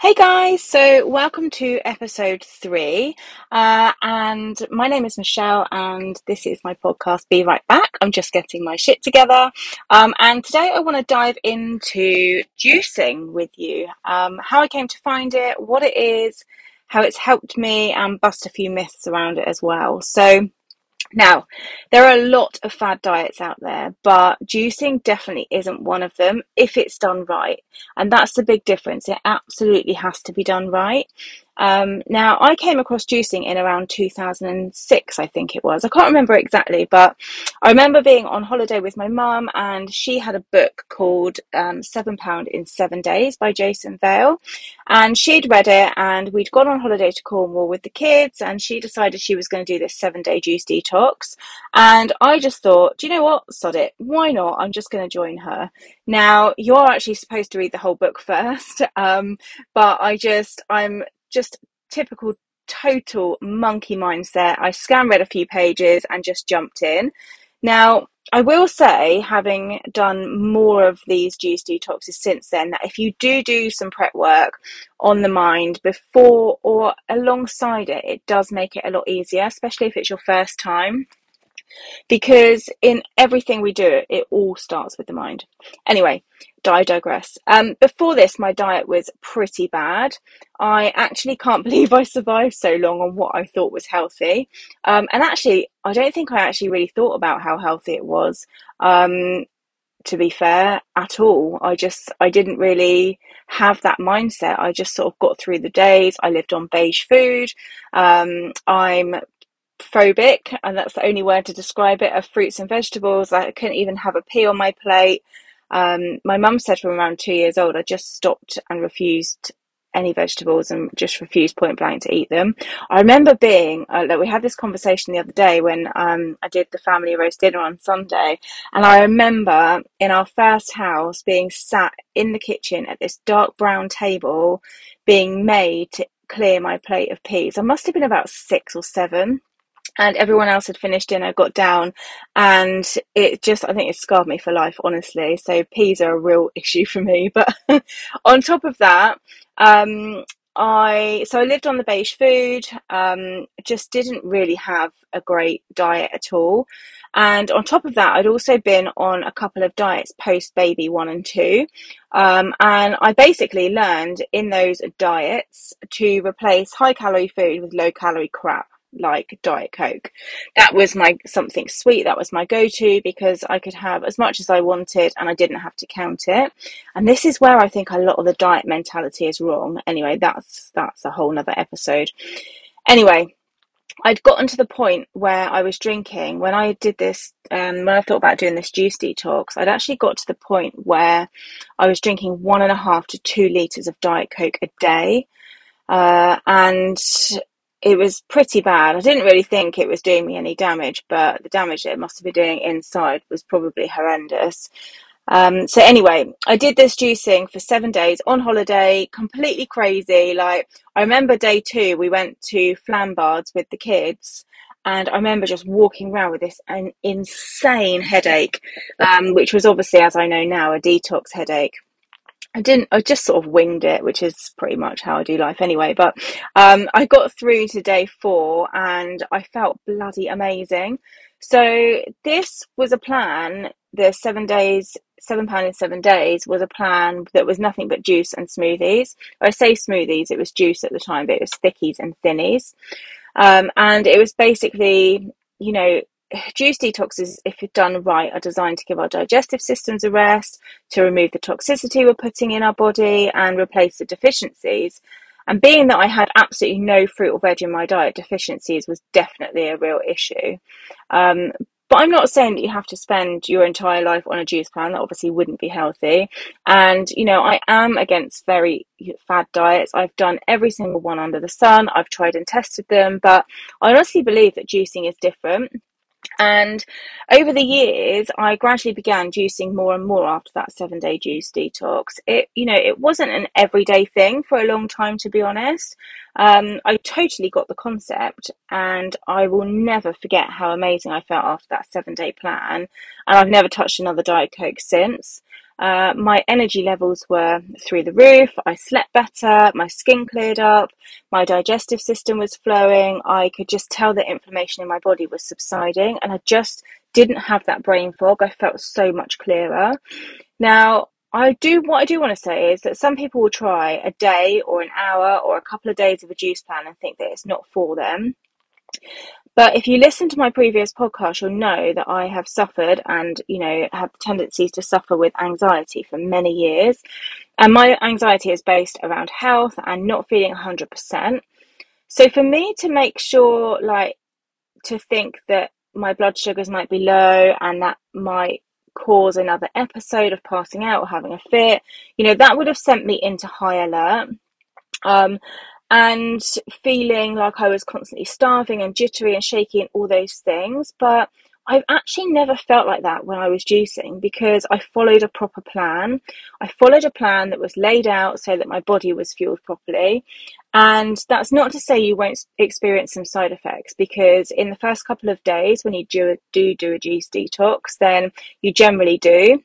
Hey guys, so welcome to episode three. Uh, and my name is Michelle, and this is my podcast, Be Right Back. I'm just getting my shit together. Um, and today I want to dive into juicing with you um, how I came to find it, what it is, how it's helped me, and bust a few myths around it as well. So, now, there are a lot of fad diets out there, but juicing definitely isn't one of them if it's done right. And that's the big difference. It absolutely has to be done right. Um, now, I came across juicing in around 2006, I think it was. I can't remember exactly, but I remember being on holiday with my mum, and she had a book called um, Seven Pound in Seven Days by Jason Vale. And she'd read it, and we'd gone on holiday to Cornwall with the kids, and she decided she was going to do this seven day juice detox. And I just thought, do you know what? Sod it. Why not? I'm just going to join her. Now, you're actually supposed to read the whole book first, um, but I just, I'm just typical total monkey mindset. I scan read a few pages and just jumped in. Now, I will say, having done more of these juice detoxes since then, that if you do do some prep work on the mind before or alongside it, it does make it a lot easier, especially if it's your first time because in everything we do, it all starts with the mind. Anyway, I digress. Um, before this, my diet was pretty bad. I actually can't believe I survived so long on what I thought was healthy. Um, and actually, I don't think I actually really thought about how healthy it was. Um, to be fair, at all. I just, I didn't really have that mindset. I just sort of got through the days. I lived on beige food. Um, I'm phobic, and that's the only word to describe it, of fruits and vegetables. I couldn't even have a pea on my plate. Um, my mum said from around two years old, I just stopped and refused any vegetables and just refused point blank to eat them. I remember being uh, like we had this conversation the other day when um, I did the family roast dinner on Sunday, and I remember in our first house being sat in the kitchen at this dark brown table, being made to clear my plate of peas. I must have been about six or seven and everyone else had finished dinner, got down, and it just, I think it scarred me for life, honestly. So peas are a real issue for me. But on top of that, um, I so I lived on the beige food, um, just didn't really have a great diet at all. And on top of that, I'd also been on a couple of diets post baby one and two. Um, and I basically learned in those diets to replace high calorie food with low calorie crap like Diet Coke. That was my something sweet, that was my go to because I could have as much as I wanted and I didn't have to count it. And this is where I think a lot of the diet mentality is wrong. Anyway, that's that's a whole nother episode. Anyway, I'd gotten to the point where I was drinking when I did this. Um, when I thought about doing this juice detox, I'd actually got to the point where I was drinking one and a half to two liters of Diet Coke a day. Uh, and it was pretty bad. I didn't really think it was doing me any damage, but the damage it must have been doing inside was probably horrendous. Um, so anyway, I did this juicing for seven days on holiday, completely crazy. Like I remember day two, we went to Flambards with the kids, and I remember just walking around with this an insane headache, um, which was obviously, as I know now, a detox headache. I didn't, I just sort of winged it, which is pretty much how I do life anyway. But um, I got through to day four and I felt bloody amazing. So this was a plan. The seven days, seven pound in seven days was a plan that was nothing but juice and smoothies. I say smoothies, it was juice at the time, but it was thickies and thinnies. Um, and it was basically, you know, juice detoxes, if done right, are designed to give our digestive systems a rest, to remove the toxicity we're putting in our body, and replace the deficiencies. And being that I had absolutely no fruit or veg in my diet, deficiencies was definitely a real issue. Um, but I'm not saying that you have to spend your entire life on a juice plan. That obviously wouldn't be healthy. And, you know, I am against very fad diets. I've done every single one under the sun. I've tried and tested them. But I honestly believe that juicing is different. And over the years, I gradually began juicing more and more after that seven day juice detox. It, you know, it wasn't an everyday thing for a long time, to be honest. Um, I totally got the concept, and I will never forget how amazing I felt after that seven day plan. And I've never touched another Diet Coke since. Uh, my energy levels were through the roof. I slept better. My skin cleared up. My digestive system was flowing. I could just tell that inflammation in my body was subsiding, and I just didn't have that brain fog. I felt so much clearer. Now, I do what I do want to say is that some people will try a day or an hour or a couple of days of a juice plan and think that it's not for them. But if you listen to my previous podcast, you'll know that I have suffered and, you know, have tendencies to suffer with anxiety for many years. And my anxiety is based around health and not feeling 100%. So for me to make sure, like, to think that my blood sugars might be low and that might cause another episode of passing out or having a fit, you know, that would have sent me into high alert. Um, and feeling like I was constantly starving and jittery and shaky and all those things. But I've actually never felt like that when I was juicing because I followed a proper plan. I followed a plan that was laid out so that my body was fueled properly. And that's not to say you won't experience some side effects because in the first couple of days when you do, do do a juice detox, then you generally do.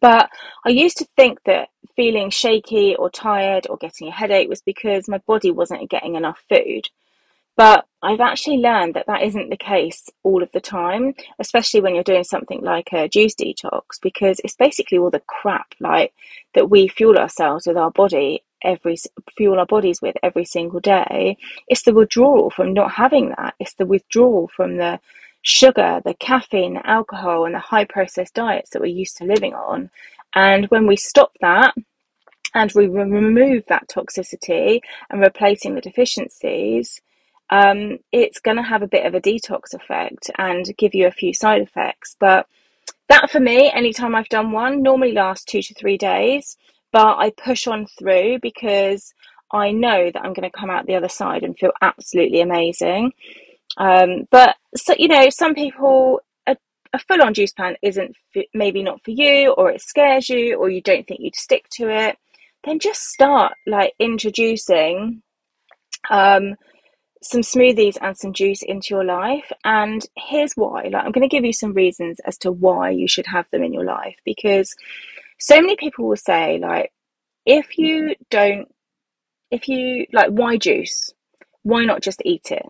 But I used to think that feeling shaky or tired or getting a headache was because my body wasn't getting enough food. But I've actually learned that that isn't the case all of the time, especially when you're doing something like a juice detox, because it's basically all the crap like that we fuel ourselves with our body every fuel our bodies with every single day. It's the withdrawal from not having that. It's the withdrawal from the sugar, the caffeine, the alcohol, and the high processed diets that we're used to living on. And when we stop that and we remove that toxicity and replacing the deficiencies, um, it's going to have a bit of a detox effect and give you a few side effects. But that for me, anytime I've done one, normally lasts two to three days. But I push on through because I know that I'm going to come out the other side and feel absolutely amazing. Um, but so you know, some people a, a full-on juice plan isn't maybe not for you, or it scares you, or you don't think you'd stick to it. Then just start like introducing um, some smoothies and some juice into your life. And here's why. Like, I'm going to give you some reasons as to why you should have them in your life because so many people will say like, if you don't, if you like, why juice? Why not just eat it?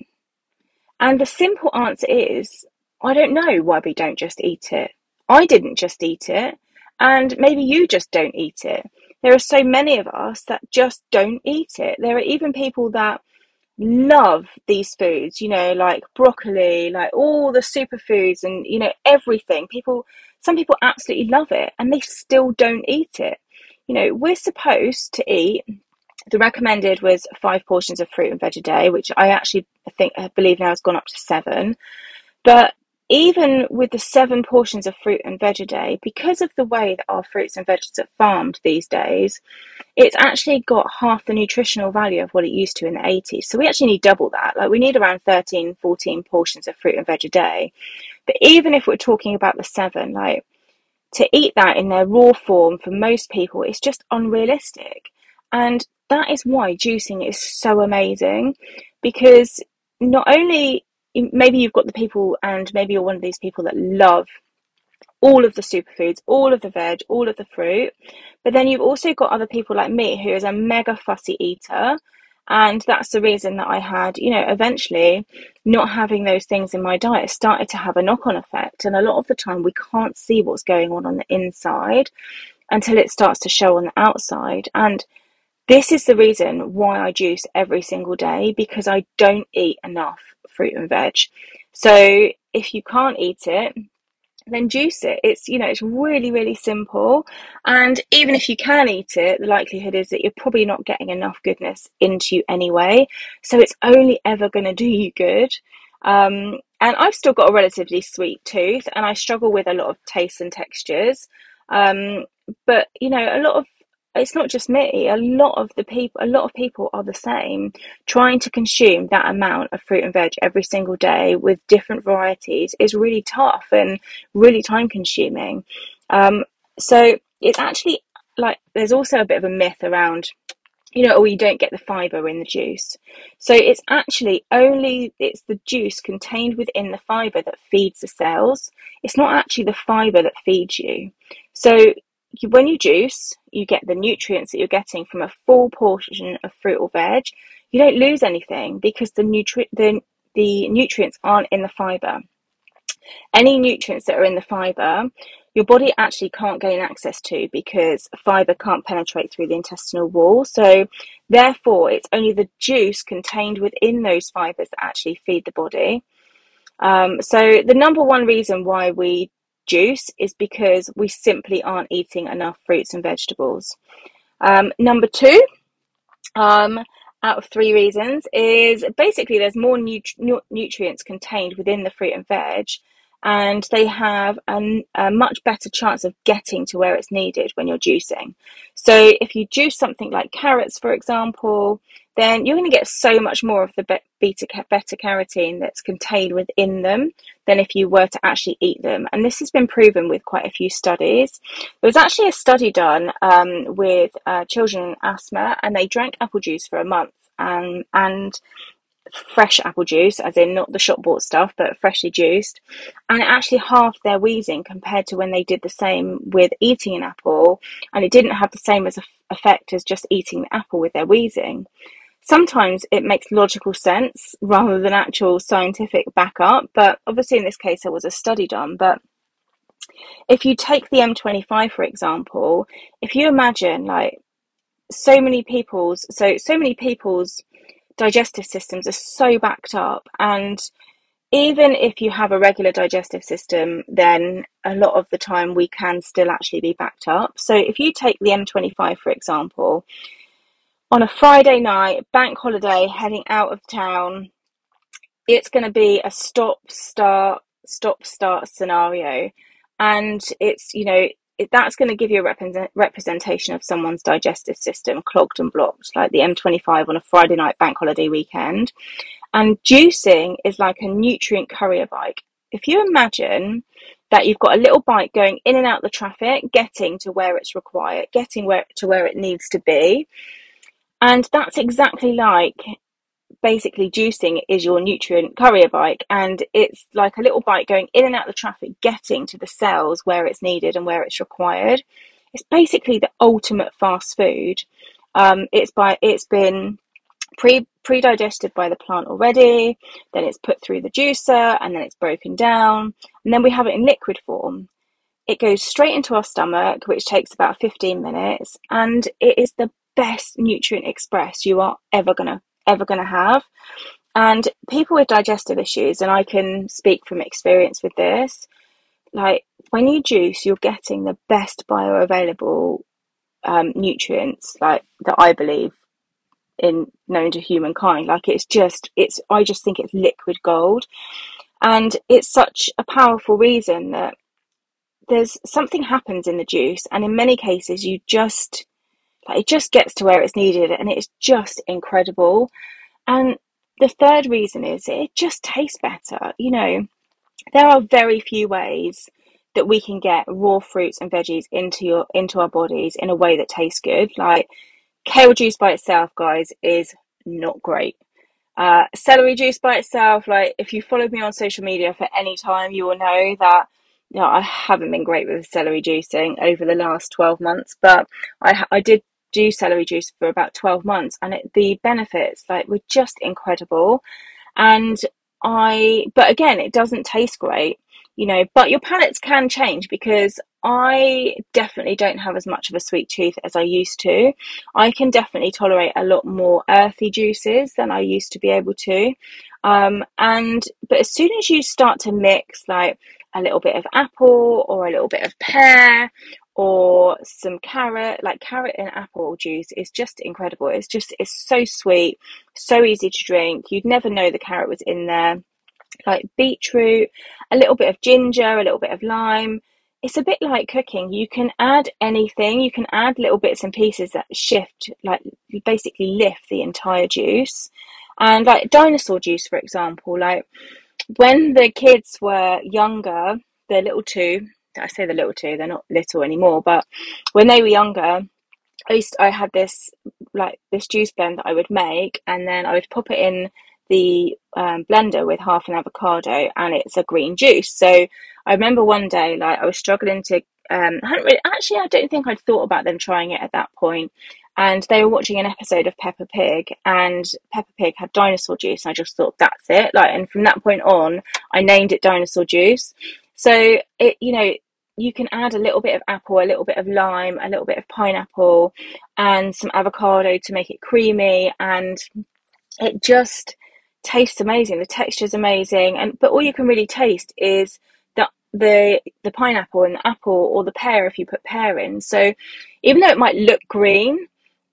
And the simple answer is, I don't know why we don't just eat it. I didn't just eat it, and maybe you just don't eat it. There are so many of us that just don't eat it. There are even people that love these foods, you know, like broccoli, like all the superfoods and, you know, everything. People, some people absolutely love it and they still don't eat it. You know, we're supposed to eat the recommended was five portions of fruit and veg a day, which I actually think I believe now has gone up to seven. But even with the seven portions of fruit and veg a day, because of the way that our fruits and vegetables are farmed these days, it's actually got half the nutritional value of what it used to in the 80s. So we actually need double that. Like we need around 13, 14 portions of fruit and veg a day. But even if we're talking about the seven, like to eat that in their raw form for most people, it's just unrealistic. And that is why juicing is so amazing because not only maybe you've got the people and maybe you're one of these people that love all of the superfoods, all of the veg, all of the fruit. But then you've also got other people like me who is a mega fussy eater. And that's the reason that I had, you know, eventually not having those things in my diet started to have a knock on effect. And a lot of the time we can't see what's going on on the inside until it starts to show on the outside. And this is the reason why I juice every single day because I don't eat enough fruit and veg. So if you can't eat it, then juice it. It's you know it's really really simple, and even if you can eat it, the likelihood is that you're probably not getting enough goodness into you anyway. So it's only ever going to do you good. Um, and I've still got a relatively sweet tooth, and I struggle with a lot of tastes and textures. Um, but you know, a lot of it's not just me a lot of the people a lot of people are the same trying to consume that amount of fruit and veg every single day with different varieties is really tough and really time consuming um, so it's actually like there's also a bit of a myth around you know, or you don't get the fiber in the juice. So it's actually only it's the juice contained within the fiber that feeds the cells. It's not actually the fiber that feeds you. So when you juice, you get the nutrients that you're getting from a full portion of fruit or veg. You don't lose anything because the nutri- the the nutrients aren't in the fiber. Any nutrients that are in the fiber, your body actually can't gain access to because fiber can't penetrate through the intestinal wall. So, therefore, it's only the juice contained within those fibers that actually feed the body. Um, so, the number one reason why we juice is because we simply aren't eating enough fruits and vegetables. Um, number two, um, out of three reasons, is basically there's more nut- nutrients contained within the fruit and veg and they have a, a, much better chance of getting to where it's needed when you're juicing. So if you juice something like carrots, for example, then you're going to get so much more of the beta beta carotene that's contained within them than if you were to actually eat them. And this has been proven with quite a few studies. There was actually a study done um, with uh, children with asthma, and they drank apple juice for a month. And, and fresh apple juice, as in not the shop bought stuff, but freshly juiced, and it actually halved their wheezing compared to when they did the same with eating an apple, and it didn't have the same as effect as just eating the apple with their wheezing. Sometimes it makes logical sense rather than actual scientific backup, but obviously in this case there was a study done. But if you take the M25 for example, if you imagine like so many people's so so many people's digestive systems are so backed up and even if you have a regular digestive system then a lot of the time we can still actually be backed up. So if you take the m25 for example on a friday night bank holiday heading out of town it's going to be a stop start stop start scenario. And it's you know that's going to give you a represent, representation of someone's digestive system clogged and blocked, like the M25 on a Friday night bank holiday weekend. And juicing is like a nutrient courier bike. If you imagine that you've got a little bike going in and out the traffic, getting to where it's required, getting where to where it needs to be, and that's exactly like basically juicing is your nutrient courier bike and it's like a little bike going in and out of the traffic getting to the cells where it's needed and where it's required. It's basically the ultimate fast food. Um, it's by it's been pre pre-digested by the plant already then it's put through the juicer and then it's broken down and then we have it in liquid form. It goes straight into our stomach which takes about 15 minutes and it is the best nutrient express you are ever going to ever going to have. And people with digestive issues, and I can speak from experience with this, like when you juice, you're getting the best bioavailable um, nutrients, like that I believe in known to humankind. Like it's just, it's, I just think it's liquid gold. And it's such a powerful reason that there's something happens in the juice, and in many cases, you just like it just gets to where it's needed and it's just incredible. And the third reason is it just tastes better. You know, there are very few ways that we can get raw fruits and veggies into your into our bodies in a way that tastes good. Like kale juice by itself, guys, is not great. Uh, celery juice by itself, like if you followed me on social media for any time, you will know that you know, I haven't been great with celery juicing over the last 12 months, but I, I did do celery juice for about 12 months and it, the benefits like were just incredible. And i but again it doesn't taste great you know but your palates can change because i definitely don't have as much of a sweet tooth as i used to. I can definitely tolerate a lot more earthy juices than i used to be able to. Um, and but as soon as you start to mix like a little bit of apple or a little bit of pear or some carrot like carrot and apple juice is just incredible. It's just it's so sweet so easy to drink. You'd never know the carrot was in there. Like beetroot a little bit of ginger a little bit of lime. It's a bit like cooking. You can add anything. You can add little bits and pieces that shift like basically lift the entire juice. And like dinosaur juice for example like when the kids were younger the little two I say the little two, they're not little anymore, but when they were younger, I used to, I had this like this juice blend that I would make, and then I would pop it in the um, blender with half an avocado, and it's a green juice. So I remember one day, like I was struggling to um, hadn't really, actually, I don't think I'd thought about them trying it at that point. And they were watching an episode of Peppa Pig, and Peppa Pig had dinosaur juice. And I just thought, that's it. Like, and from that point on, I named it dinosaur juice. So it, you know, you can add a little bit of apple, a little bit of lime, a little bit of pineapple, and some avocado to make it creamy, and it just tastes amazing. The texture is amazing, and but all you can really taste is the the the pineapple and the apple or the pear if you put pear in. So even though it might look green,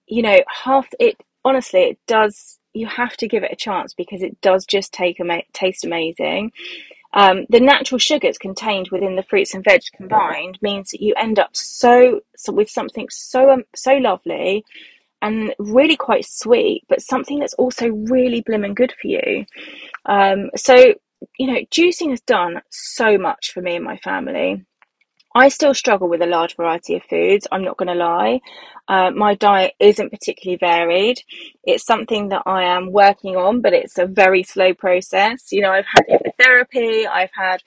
you know, half it honestly it does. You have to give it a chance because it does just take ama- taste amazing. Um, the natural sugars contained within the fruits and veg combined means that you end up so, so with something so um, so lovely and really quite sweet, but something that's also really blimmin' good for you. Um, so you know, juicing has done so much for me and my family. I still struggle with a large variety of foods, I'm not going to lie. Uh, my diet isn't particularly varied. It's something that I am working on, but it's a very slow process. You know, I've had hypnotherapy, I've had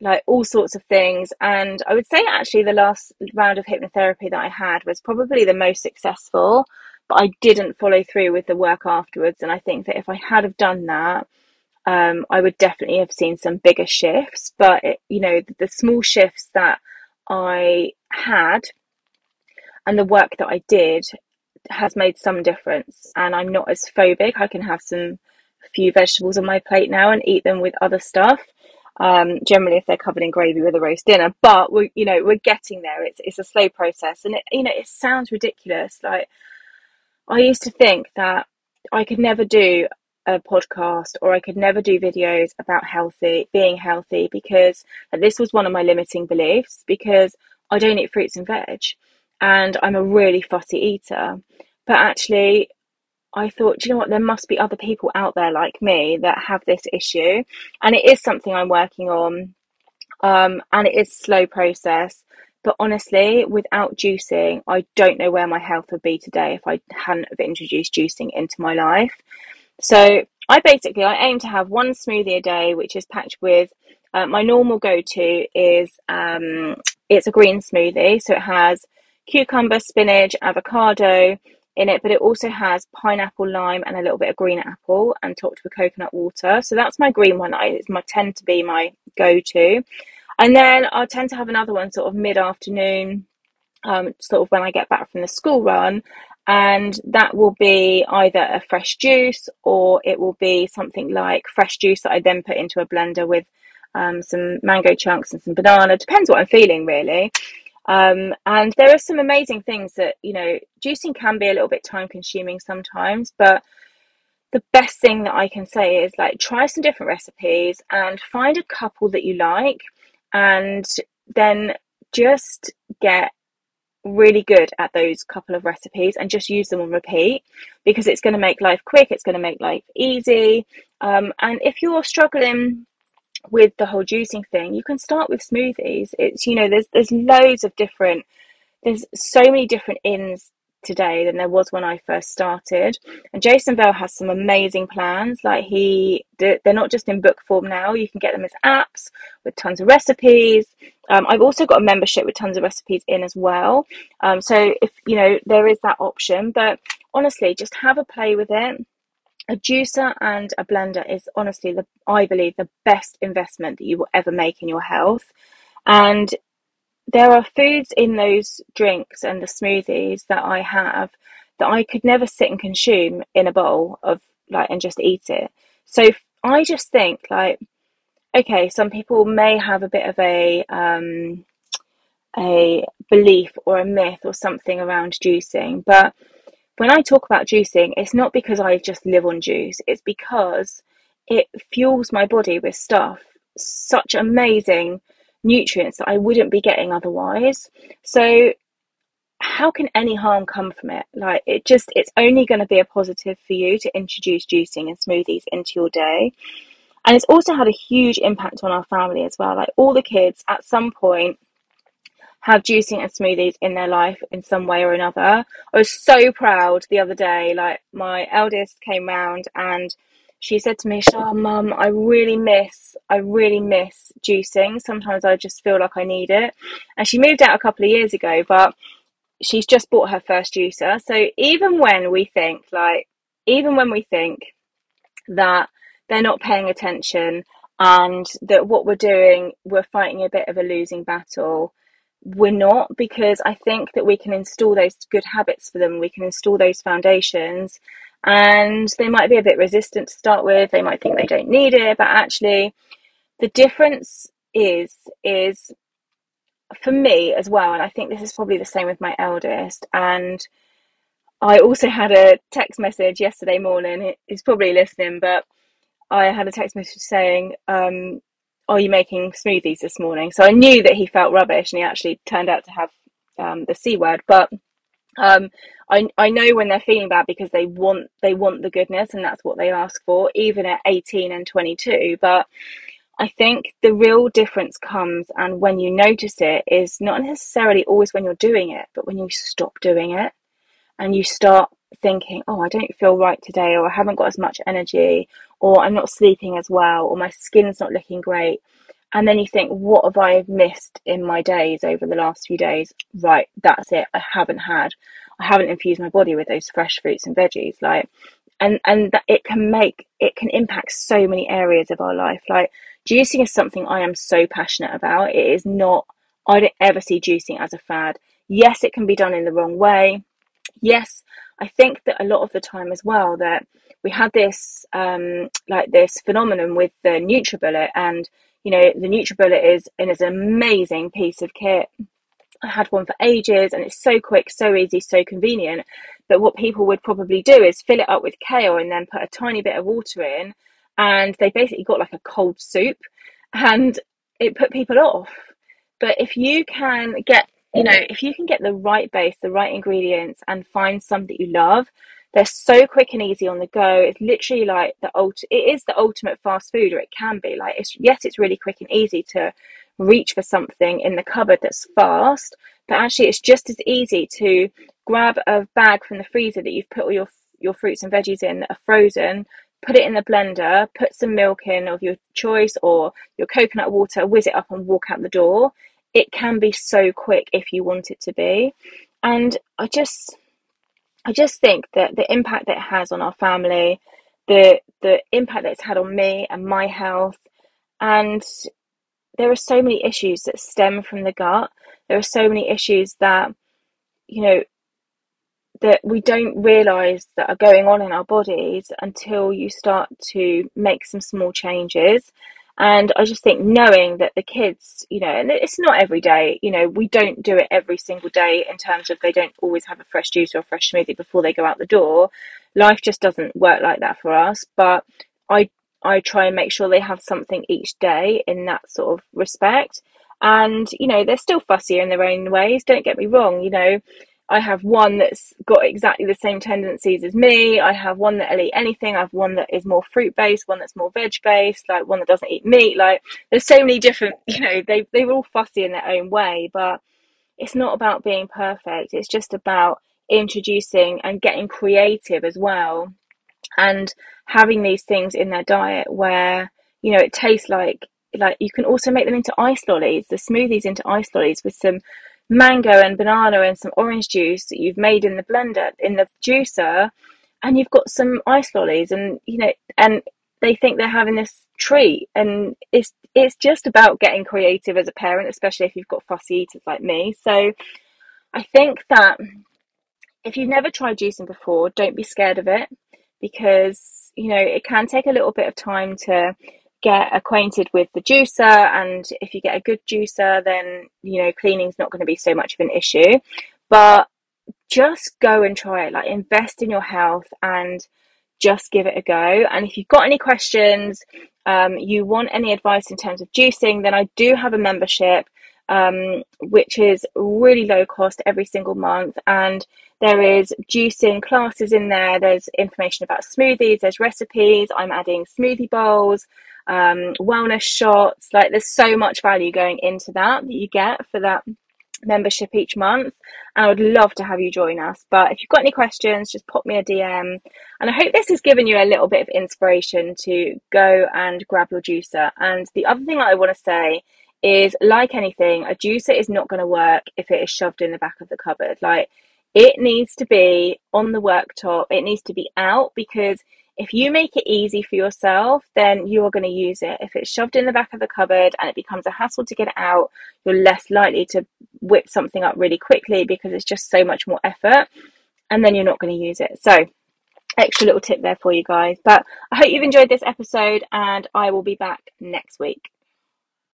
like all sorts of things. And I would say actually the last round of hypnotherapy that I had was probably the most successful, but I didn't follow through with the work afterwards. And I think that if I had have done that, um, I would definitely have seen some bigger shifts. But it, you know, the, the small shifts that I had and the work that I did has made some difference. And I'm not as phobic. I can have some few vegetables on my plate now and eat them with other stuff. Um, generally, if they're covered in gravy with a roast dinner, but we, you know, we're getting there. It's it's a slow process, and it, you know, it sounds ridiculous. Like I used to think that I could never do a podcast or I could never do videos about healthy, being healthy, because this was one of my limiting beliefs because I don't eat fruits and veg and I'm a really fussy eater. But actually, I thought, do you know what? There must be other people out there like me that have this issue. And it is something I'm working on. Um, and it is slow process. But honestly, without juicing, I don't know where my health would be today if I hadn't have introduced juicing into my life. So I basically I aim to have one smoothie a day, which is packed with uh, my normal go-to is um, it's a green smoothie, so it has cucumber, spinach, avocado in it, but it also has pineapple, lime, and a little bit of green apple, and topped with coconut water. So that's my green one. I my tend to be my go-to, and then I tend to have another one sort of mid-afternoon, um, sort of when I get back from the school run, and that will be either a fresh juice or it will be something like fresh juice that I then put into a blender with um, some mango chunks and some banana. Depends what I'm feeling, really. Um, and there are some amazing things that, you know, juicing can be a little bit time consuming sometimes, but the best thing that I can say is like try some different recipes and find a couple that you like and then just get really good at those couple of recipes and just use them on repeat because it's going to make life quick, it's going to make life easy. Um, and if you're struggling with the whole juicing thing, you can start with smoothies. It's you know, there's there's loads of different there's so many different ins today than there was when I first started. And Jason Vale has some amazing plans. Like he, they're not just in book form now. You can get them as apps with tons of recipes. Um, I've also got a membership with tons of recipes in as well. Um, so if you know there is that option, but honestly, just have a play with it. A juicer and a blender is honestly the I believe the best investment that you will ever make in your health. And there are foods in those drinks and the smoothies that I have that I could never sit and consume in a bowl of like and just eat it. So I just think like, okay, some people may have a bit of a um, a belief or a myth or something around juicing, but when I talk about juicing, it's not because I just live on juice. It's because it fuels my body with stuff such amazing nutrients that I wouldn't be getting otherwise. So how can any harm come from it? Like it just it's only going to be a positive for you to introduce juicing and smoothies into your day. And it's also had a huge impact on our family as well. Like all the kids at some point have juicing and smoothies in their life in some way or another. I was so proud the other day, like my eldest came round and she said to me, "Oh, mum, I really miss, I really miss juicing. Sometimes I just feel like I need it." And she moved out a couple of years ago, but she's just bought her first juicer. So even when we think like, even when we think that they're not paying attention and that what we're doing, we're fighting a bit of a losing battle. We're not because I think that we can install those good habits for them. We can install those foundations, and they might be a bit resistant to start with. They might think they don't need it, but actually, the difference is is for me as well. And I think this is probably the same with my eldest. And I also had a text message yesterday morning. He's probably listening, but I had a text message saying, um, Are you making smoothies this morning? So I knew that he felt rubbish and he actually turned out to have um, the C word. But um, I, I know when they're feeling bad because they want they want the goodness and that's what they ask for, even at 18 and 22. But I think the real difference comes and when you notice it is not necessarily always when you're doing it, but when you stop doing it and you start thinking, oh, I don't feel right today, or I haven't got as much energy, or I'm not sleeping as well, or my skin's not looking great. And then you think, what have I missed in my days over the last few days? Right, that's it. I haven't had, I haven't infused my body with those fresh fruits and veggies. Like, and and that it can make it can impact so many areas of our life. Like juicing is something I am so passionate about. It is not. I don't ever see juicing as a fad. Yes, it can be done in the wrong way yes, I think that a lot of the time as well that we had this um, like this phenomenon with the NutriBullet, and you know the NutriBullet is is an amazing piece of kit. I had one for ages, and it's so quick, so easy, so convenient. But what people would probably do is fill it up with kale and then put a tiny bit of water in, and they basically got like a cold soup, and it put people off. But if you can get you know, if you can get the right base, the right ingredients, and find some that you love, they're so quick and easy on the go. It's literally like the ult. It is the ultimate fast food, or it can be. Like, it's yes, it's really quick and easy to reach for something in the cupboard that's fast, but actually, it's just as easy to grab a bag from the freezer that you've put all your your fruits and veggies in that are frozen, put it in the blender, put some milk in of your choice or your coconut water, whiz it up and walk out the door it can be so quick if you want it to be. And I just I just think that the impact that it has on our family, the the impact that it's had on me and my health, and there are so many issues that stem from the gut. There are so many issues that, you know, that we don't realize that are going on in our bodies until you start to make some small changes. And I just think knowing that the kids, you know, and it's not every day, you know, we don't do it every single day in terms of they don't always have a fresh juice or a fresh smoothie before they go out the door. Life just doesn't work like that for us. But I I try and make sure they have something each day in that sort of respect. And, you know, they're still fussy in their own ways, don't get me wrong, you know. I have one that's got exactly the same tendencies as me. I have one that'll eat anything. I have one that is more fruit based, one that's more veg based, like one that doesn't eat meat. Like there's so many different, you know, they they're all fussy in their own way, but it's not about being perfect. It's just about introducing and getting creative as well and having these things in their diet where, you know, it tastes like like you can also make them into ice lollies, the smoothies into ice lollies with some mango and banana and some orange juice that you've made in the blender in the juicer and you've got some ice lollies and you know and they think they're having this treat. And it's it's just about getting creative as a parent especially if you've got fussy eaters like me. So i think that if you've never tried juicing before don't be scared of it because you know it can take a little bit of time to get acquainted with the juicer and if you get a good juicer then you know cleaning's not going to be so much of an issue. But just go and try it. Like invest in your health and just give it a go. And if you've got any questions um, you want any advice in terms of juicing then i do have a membership um, which is really low cost every single month. And there is juicing classes in there. There's information about smoothies. There's recipes. I'm adding smoothie bowls um, wellness shots. Like there's so much value going into that that you get for that membership each month and I would love to have you join us. But if you've got any questions, just pop me a DM. And I hope this has given you a little bit of inspiration to go and grab your juicer. And the other thing I want to say is like anything, a juicer is not going to work if it is shoved in the back of the cupboard. Like it needs to be on the worktop, it needs to be out because if you make it easy for yourself, then you are going to use it. If it's shoved in the back of the cupboard and it becomes a hassle to get it out, you're less likely to whip something up really quickly because it's just so much more effort and then you're not going to use it. So, extra little tip there for you guys. But I hope you've enjoyed this episode and I will be back next week.